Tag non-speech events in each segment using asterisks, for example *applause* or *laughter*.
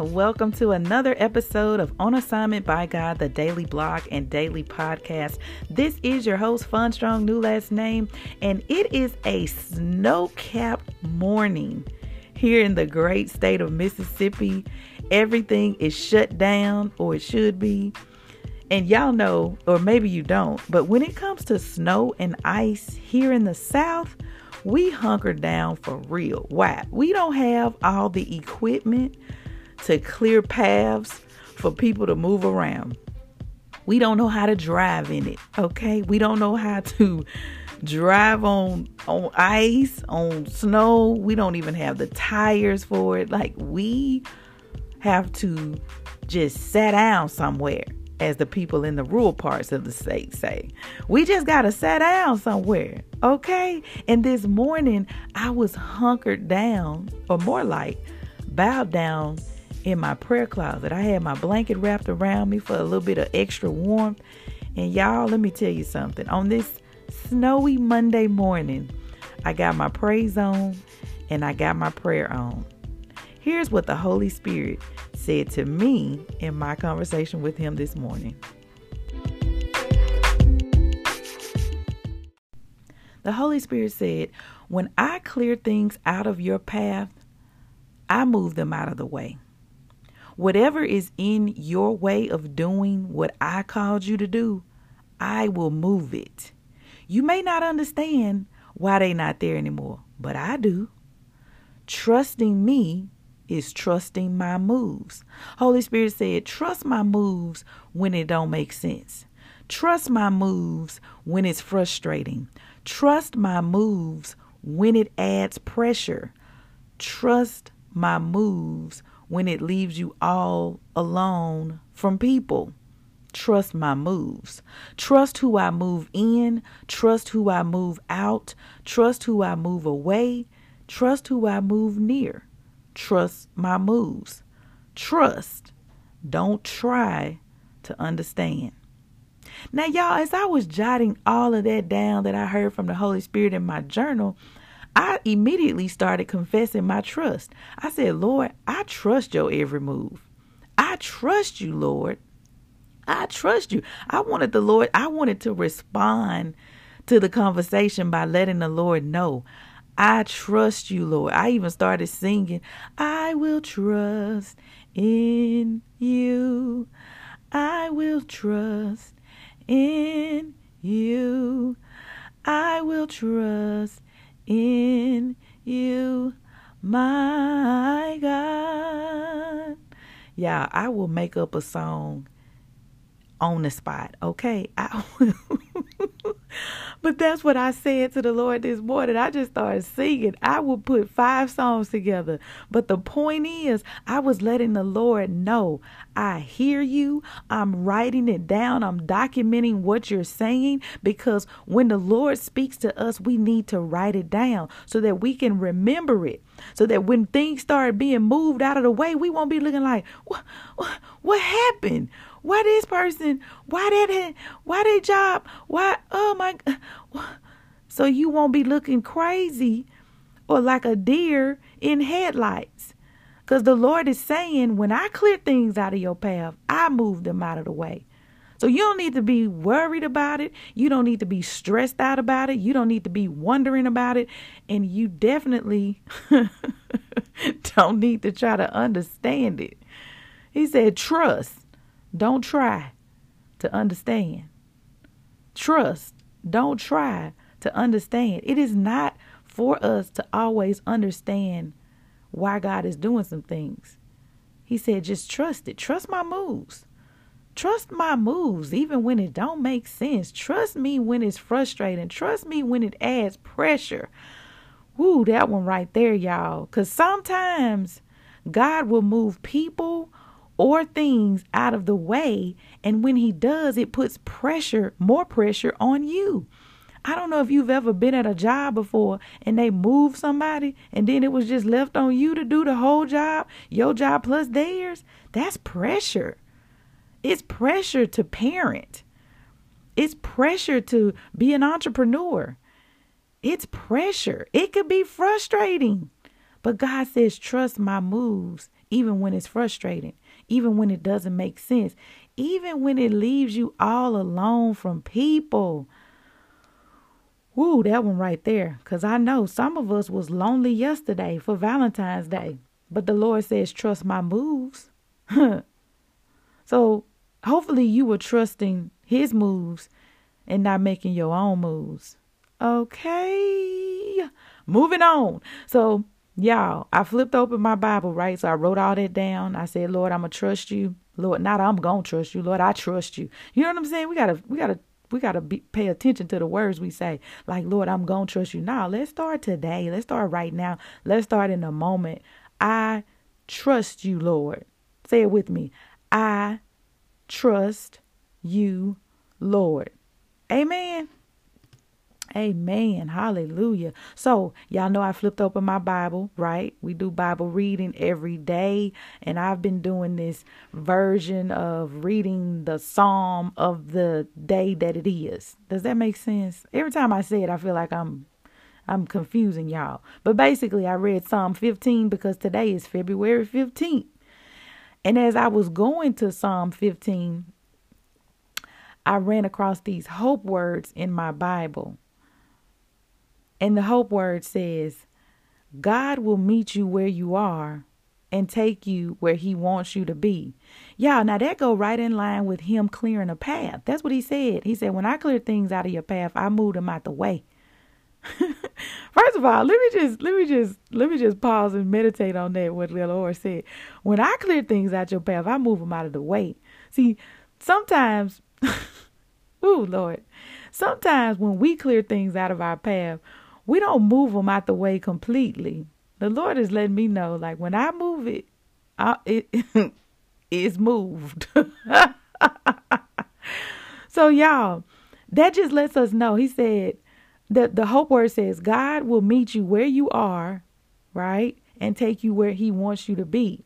Welcome to another episode of On Assignment by God, the daily blog and daily podcast. This is your host, Fon Strong, new last name, and it is a snow capped morning here in the great state of Mississippi. Everything is shut down, or it should be. And y'all know, or maybe you don't, but when it comes to snow and ice here in the South, we hunker down for real. Why? We don't have all the equipment to clear paths for people to move around. We don't know how to drive in it, okay? We don't know how *laughs* to drive on on ice, on snow. We don't even have the tires for it. Like we have to just sit down somewhere as the people in the rural parts of the state say. We just got to sit down somewhere, okay? And this morning, I was hunkered down, or more like bowed down in my prayer closet. I had my blanket wrapped around me for a little bit of extra warmth. And y'all, let me tell you something. On this snowy Monday morning, I got my praise on and I got my prayer on. Here's what the Holy Spirit said to me in my conversation with him this morning. The Holy Spirit said, When I clear things out of your path, I move them out of the way. Whatever is in your way of doing what I called you to do, I will move it. You may not understand why they're not there anymore, but I do. Trusting me is trusting my moves. Holy Spirit said, trust my moves when it don't make sense. Trust my moves when it's frustrating. Trust my moves when it adds pressure. Trust my moves when it leaves you all alone from people. Trust my moves. Trust who I move in. Trust who I move out. Trust who I move away. Trust who I move near. Trust my moves. Trust. Don't try to understand. Now, y'all, as I was jotting all of that down that I heard from the Holy Spirit in my journal, I immediately started confessing my trust. I said, Lord, I trust your every move. I trust you, Lord. I trust you. I wanted the Lord, I wanted to respond to the conversation by letting the Lord know I trust you, Lord. I even started singing, I will trust in you. I will trust in you. I will trust in you, my God. Yeah, I will make up a song on the spot, okay? *laughs* I will. But that's what I said to the Lord this morning. I just started singing. I will put five songs together. But the point is, I was letting the Lord know I hear you. I'm writing it down. I'm documenting what you're saying because when the Lord speaks to us, we need to write it down so that we can remember it. So that when things start being moved out of the way, we won't be looking like, what, what, what happened? Why this person? Why that? Why that job? Why? Oh my! *laughs* So you won't be looking crazy or like a deer in headlights. Because the Lord is saying, when I clear things out of your path, I move them out of the way. So you don't need to be worried about it. You don't need to be stressed out about it. You don't need to be wondering about it. And you definitely *laughs* don't need to try to understand it. He said, trust. Don't try to understand. Trust. Don't try to understand. It is not for us to always understand why God is doing some things. He said, just trust it. Trust my moves. Trust my moves, even when it don't make sense. Trust me when it's frustrating. Trust me when it adds pressure. Woo, that one right there, y'all. Because sometimes God will move people or things out of the way. And when he does, it puts pressure, more pressure on you. I don't know if you've ever been at a job before and they moved somebody and then it was just left on you to do the whole job, your job plus theirs. That's pressure. It's pressure to parent. It's pressure to be an entrepreneur. It's pressure. It could be frustrating. But God says, trust my moves, even when it's frustrating, even when it doesn't make sense, even when it leaves you all alone from people. Woo, that one right there. Because I know some of us was lonely yesterday for Valentine's Day. But the Lord says, trust my moves. *laughs* so hopefully you were trusting his moves and not making your own moves. Okay. Moving on. So Y'all, I flipped open my Bible, right? So I wrote all that down. I said, Lord, I'm gonna trust you. Lord, not I'm gonna trust you. Lord, I trust you. You know what I'm saying? We gotta, we gotta, we gotta be, pay attention to the words we say. Like, Lord, I'm gonna trust you. Now, let's start today. Let's start right now. Let's start in a moment. I trust you, Lord. Say it with me. I trust you, Lord. Amen. Amen. Hallelujah. So, y'all know I flipped open my Bible, right? We do Bible reading every day. And I've been doing this version of reading the psalm of the day that it is. Does that make sense? Every time I say it, I feel like I'm I'm confusing y'all. But basically, I read Psalm 15 because today is February 15th. And as I was going to Psalm 15, I ran across these hope words in my Bible. And the hope word says, God will meet you where you are and take you where he wants you to be. Y'all, now that go right in line with him clearing a path. That's what he said. He said, when I clear things out of your path, I move them out the way. *laughs* First of all, let me just let me just let me just pause and meditate on that what the Lord said. When I clear things out your path, I move them out of the way. See, sometimes, *laughs* ooh Lord, sometimes when we clear things out of our path, we don't move them out the way completely. The Lord is letting me know, like when I move it, I, it *laughs* is moved. *laughs* so y'all, that just lets us know. He said that the hope word says God will meet you where you are, right, and take you where He wants you to be.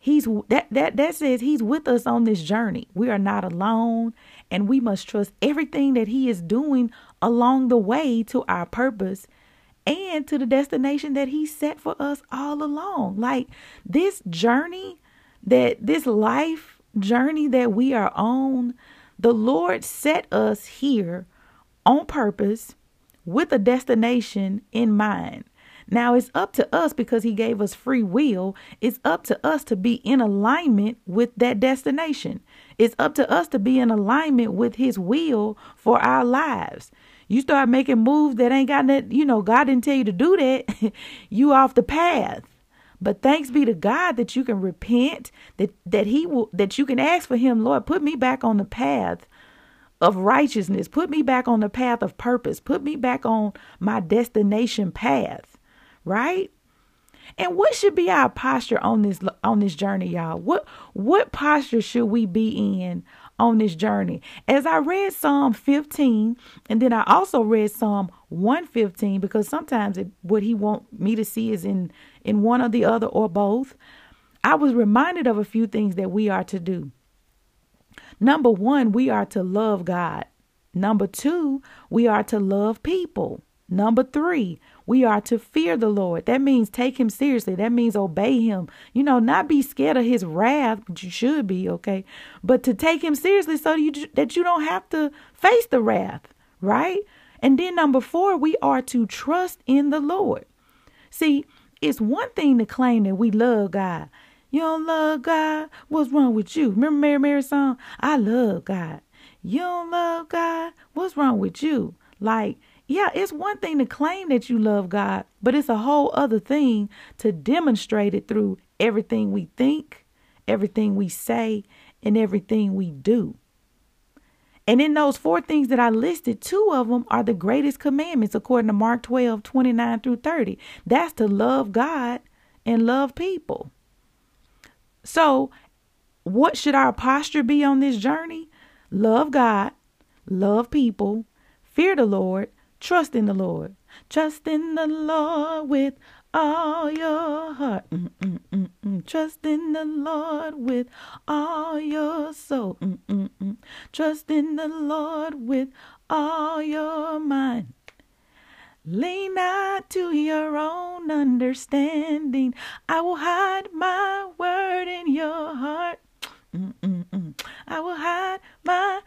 He's that that that says he's with us on this journey. We are not alone and we must trust everything that he is doing along the way to our purpose and to the destination that he set for us all along. Like this journey that this life journey that we are on, the Lord set us here on purpose with a destination in mind. Now it's up to us because he gave us free will. It's up to us to be in alignment with that destination. It's up to us to be in alignment with his will for our lives. You start making moves that ain't got that, you know, God didn't tell you to do that. *laughs* you off the path. But thanks be to God that you can repent, that that he will that you can ask for him, Lord, put me back on the path of righteousness. Put me back on the path of purpose. Put me back on my destination path right? And what should be our posture on this on this journey, y'all? What what posture should we be in on this journey? As I read Psalm 15, and then I also read Psalm 115 because sometimes it, what he want me to see is in in one or the other or both. I was reminded of a few things that we are to do. Number 1, we are to love God. Number 2, we are to love people. Number 3, we are to fear the Lord. That means take him seriously. That means obey him. You know, not be scared of his wrath, you should be, okay? But to take him seriously so you, that you don't have to face the wrath, right? And then number four, we are to trust in the Lord. See, it's one thing to claim that we love God. You don't love God? What's wrong with you? Remember Mary Mary's song? I love God. You don't love God? What's wrong with you? Like, yeah, it's one thing to claim that you love God, but it's a whole other thing to demonstrate it through everything we think, everything we say, and everything we do. And in those four things that I listed, two of them are the greatest commandments according to Mark 12, 29 through 30. That's to love God and love people. So what should our posture be on this journey? Love God, love people, fear the Lord, trust in the Lord. Trust in the Lord with all your heart. Mm, mm, mm, mm. Trust in the Lord with all your soul. Mm, mm. Trust in the Lord with all your mind. Lean not to your own understanding. I will hide my word in your heart. I will hide my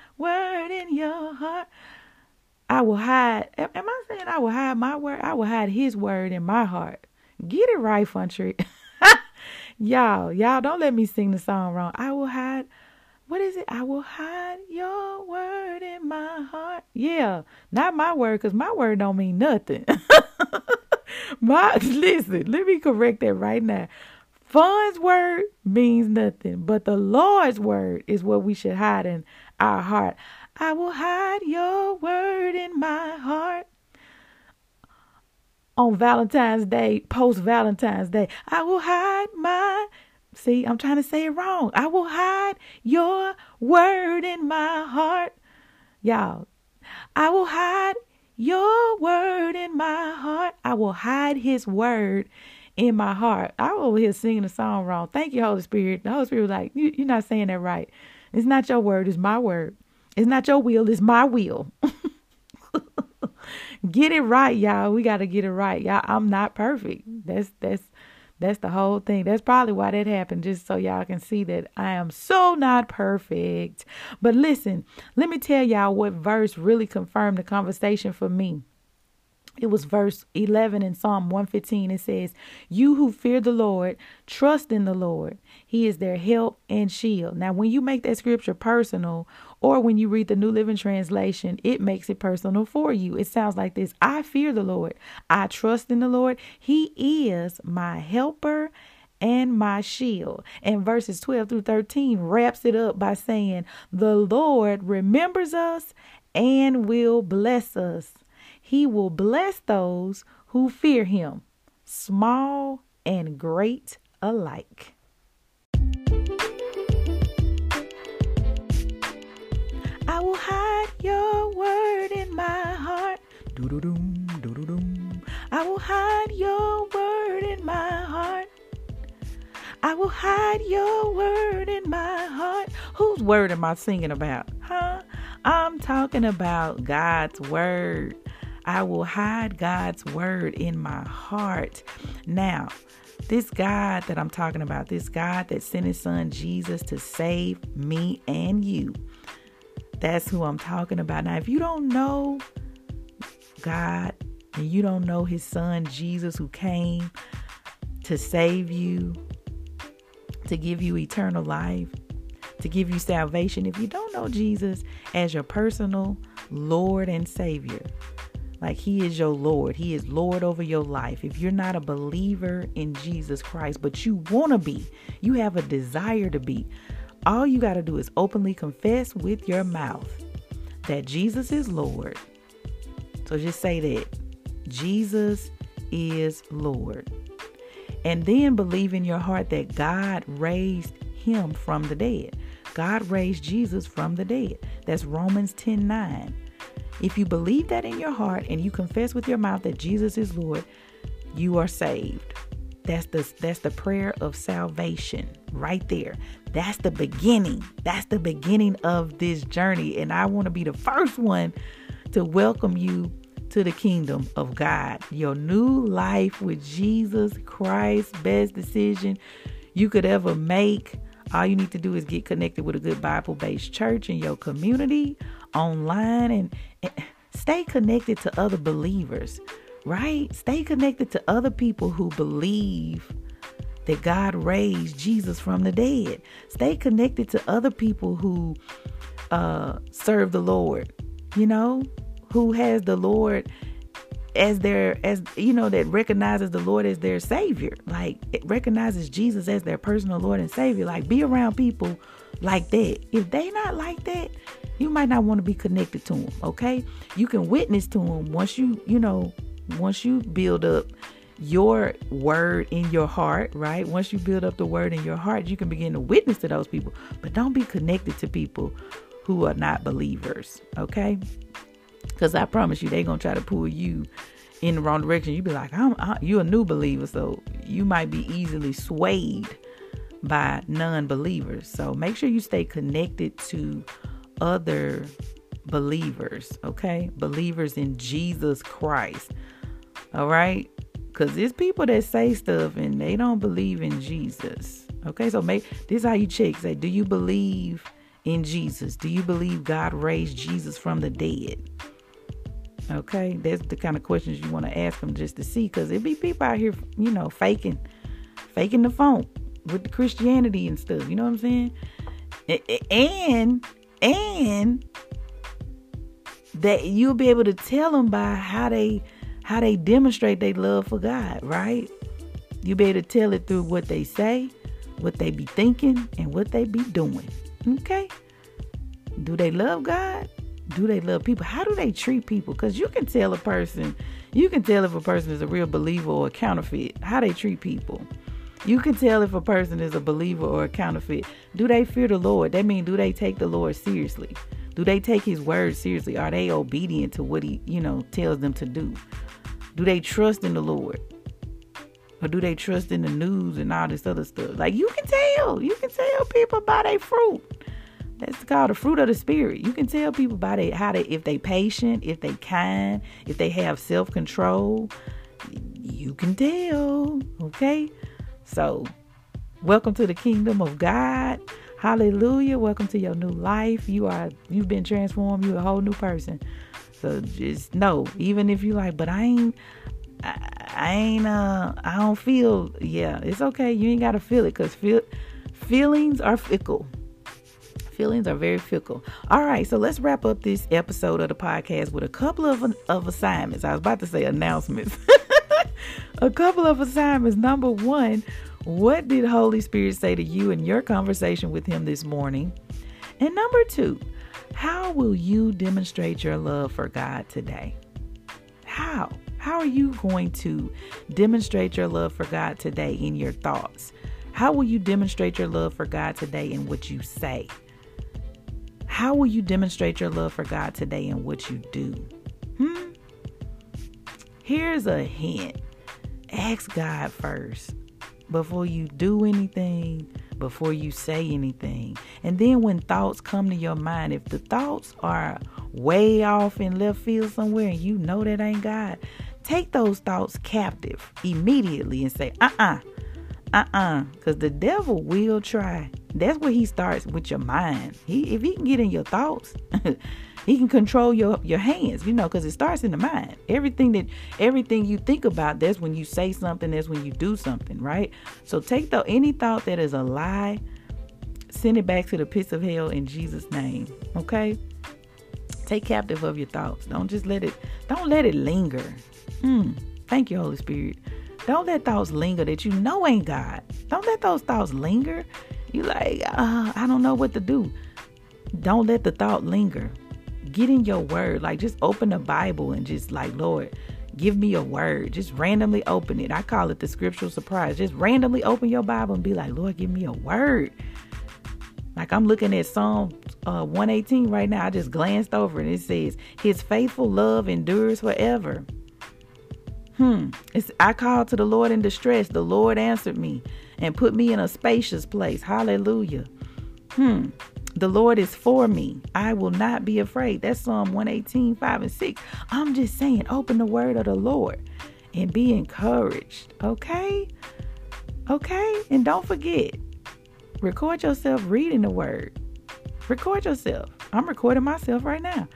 will hide. Am I saying I will hide my word? I will hide his word in my heart. Get it right, Fun Tree. *laughs* y'all, y'all don't let me sing the song wrong. I will hide. What is it? I will hide your word in my heart. Yeah, not my word, cause my word don't mean nothing. *laughs* my listen, let me correct that right now. Fon's word means nothing, but the Lord's word is what we should hide in our heart. I will hide your word in my heart on Valentine's Day, post Valentine's Day. I will hide my See, I'm trying to say it wrong. I will hide your word in my heart. Y'all, I will hide your word in my heart. I will hide his word in my heart. I was over here singing the song wrong. Thank you, Holy Spirit. The Holy Spirit was like, you, You're not saying that right. It's not your word, it's my word. It's not your will, it's my will. *laughs* get it right, y'all. We got to get it right. Y'all, I'm not perfect. That's that's that's the whole thing. That's probably why that happened, just so y'all can see that I am so not perfect. But listen, let me tell y'all what verse really confirmed the conversation for me it was verse 11 in Psalm 115. It says, You who fear the Lord, trust in the Lord. He is their help and shield. Now, when you make that scripture personal, or when you read the New Living Translation, it makes it personal for you. It sounds like this I fear the Lord. I trust in the Lord. He is my helper and my shield. And verses 12 through 13 wraps it up by saying, The Lord remembers us and will bless us. He will bless those who fear him, small and great alike. Doo-doo-doom, doo-doo-doom. I will hide your word in my heart. I will hide your word in my heart. Whose word am I singing about? Huh? I'm talking about God's word. I will hide God's word in my heart. Now, this God that I'm talking about, this God that sent his son Jesus to save me and you, that's who I'm talking about. Now, if you don't know God and you don't know his son Jesus who came to save you, to give you eternal life, to give you salvation, if you don't know Jesus as your personal Lord and Savior, like he is your Lord. He is Lord over your life. If you're not a believer in Jesus Christ, but you want to be, you have a desire to be, all you got to do is openly confess with your mouth that Jesus is Lord. So just say that Jesus is Lord. And then believe in your heart that God raised him from the dead. God raised Jesus from the dead. That's Romans 10 9. If you believe that in your heart and you confess with your mouth that Jesus is Lord, you are saved. That's the that's the prayer of salvation right there. That's the beginning. That's the beginning of this journey and I want to be the first one to welcome you to the kingdom of God. Your new life with Jesus Christ, best decision you could ever make. All you need to do is get connected with a good Bible based church in your community, online, and, and stay connected to other believers, right? Stay connected to other people who believe that God raised Jesus from the dead. Stay connected to other people who uh, serve the Lord, you know, who has the Lord as their as you know that recognizes the Lord as their savior like it recognizes Jesus as their personal Lord and savior like be around people like that if they not like that you might not want to be connected to them okay you can witness to them once you you know once you build up your word in your heart, right? Once you build up the word in your heart, you can begin to witness to those people. But don't be connected to people who are not believers, okay? Because I promise you, they're going to try to pull you in the wrong direction. You be like, I'm, I, you're a new believer, so you might be easily swayed by non believers. So make sure you stay connected to other believers, okay? Believers in Jesus Christ. All right? Because there's people that say stuff and they don't believe in Jesus. Okay, so make this how you check. Say, do you believe in Jesus? Do you believe God raised Jesus from the dead? Okay, that's the kind of questions you want to ask them just to see, because it be people out here, you know, faking, faking the phone with the Christianity and stuff. You know what I'm saying? And and that you'll be able to tell them by how they how they demonstrate their love for God, right? You'll be able to tell it through what they say, what they be thinking, and what they be doing. Okay? Do they love God? Do they love people? How do they treat people? Because you can tell a person, you can tell if a person is a real believer or a counterfeit, how they treat people. You can tell if a person is a believer or a counterfeit. Do they fear the Lord? That means do they take the Lord seriously? Do they take his word seriously? Are they obedient to what he, you know, tells them to do? Do they trust in the Lord? Or do they trust in the news and all this other stuff? Like you can tell. You can tell people by their fruit. That's called the fruit of the spirit. You can tell people by they how they if they patient, if they kind, if they have self control. You can tell. Okay? So welcome to the kingdom of God. Hallelujah. Welcome to your new life. You are you've been transformed. You're a whole new person. So just know, even if you like, but I ain't, I, I ain't, uh, I don't feel. Yeah, it's okay. You ain't gotta feel it, cause feel, feelings are fickle. Feelings are very fickle. All right, so let's wrap up this episode of the podcast with a couple of of assignments. I was about to say announcements. *laughs* a couple of assignments. Number one, what did Holy Spirit say to you in your conversation with Him this morning? And number two, how will you demonstrate your love for God today? How? How are you going to demonstrate your love for God today in your thoughts? How will you demonstrate your love for God today in what you say? How will you demonstrate your love for God today in what you do? Hmm? Here's a hint ask God first before you do anything before you say anything. And then when thoughts come to your mind, if the thoughts are way off in left field somewhere and you know that ain't God, take those thoughts captive immediately and say, uh uh-uh, uh, uh uh, because the devil will try. That's where he starts with your mind. He, if he can get in your thoughts, *laughs* he can control your your hands. You know, because it starts in the mind. Everything that everything you think about, that's when you say something. That's when you do something, right? So take the any thought that is a lie, send it back to the pits of hell in Jesus' name. Okay. Take captive of your thoughts. Don't just let it. Don't let it linger. Hmm. Thank you, Holy Spirit. Don't let thoughts linger that you know ain't God. Don't let those thoughts linger. You like, uh, I don't know what to do. Don't let the thought linger. Get in your word. Like just open the Bible and just like, Lord, give me a word. Just randomly open it. I call it the scriptural surprise. Just randomly open your Bible and be like, Lord, give me a word. Like I'm looking at Psalm uh, 118 right now. I just glanced over and it says, His faithful love endures forever. Hmm. It's, I called to the Lord in distress. The Lord answered me and put me in a spacious place. Hallelujah. Hmm. The Lord is for me. I will not be afraid. That's Psalm 118, 5 and 6. I'm just saying, open the word of the Lord and be encouraged. Okay? Okay? And don't forget, record yourself reading the word. Record yourself. I'm recording myself right now.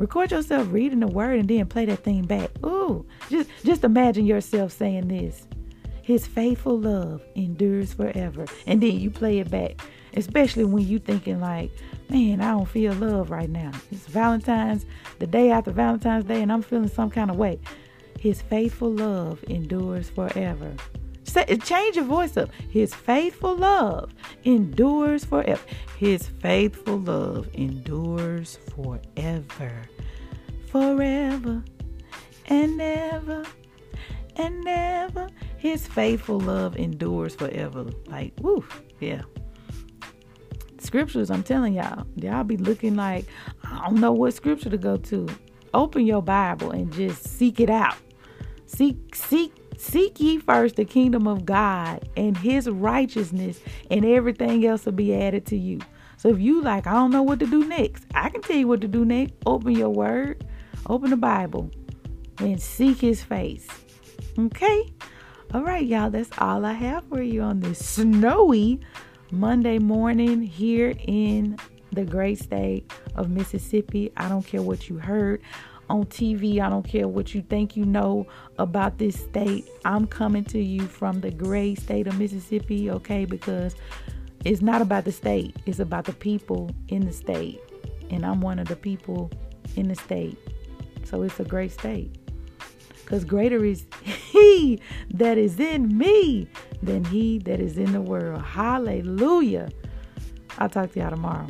Record yourself reading the word and then play that thing back. Ooh, just just imagine yourself saying this. His faithful love endures forever. And then you play it back. Especially when you thinking like, man, I don't feel love right now. It's Valentine's, the day after Valentine's Day, and I'm feeling some kind of way. His faithful love endures forever. Say, change your voice up. His faithful love endures forever. His faithful love endures forever. Forever and ever and never. His faithful love endures forever. Like, woo, yeah. Scriptures, I'm telling y'all, y'all be looking like, I don't know what scripture to go to. Open your Bible and just seek it out. Seek, seek, seek ye first the kingdom of God and his righteousness, and everything else will be added to you. So if you like, I don't know what to do next, I can tell you what to do next. Open your word, open the Bible, and seek his face. Okay? All right, y'all, that's all I have for you on this snowy Monday morning here in the great state of Mississippi. I don't care what you heard on TV. I don't care what you think you know about this state. I'm coming to you from the great state of Mississippi, okay? Because it's not about the state, it's about the people in the state. And I'm one of the people in the state. So it's a great state. Because greater is *laughs* He that is in me than He that is in the world. Hallelujah. I'll talk to y'all tomorrow.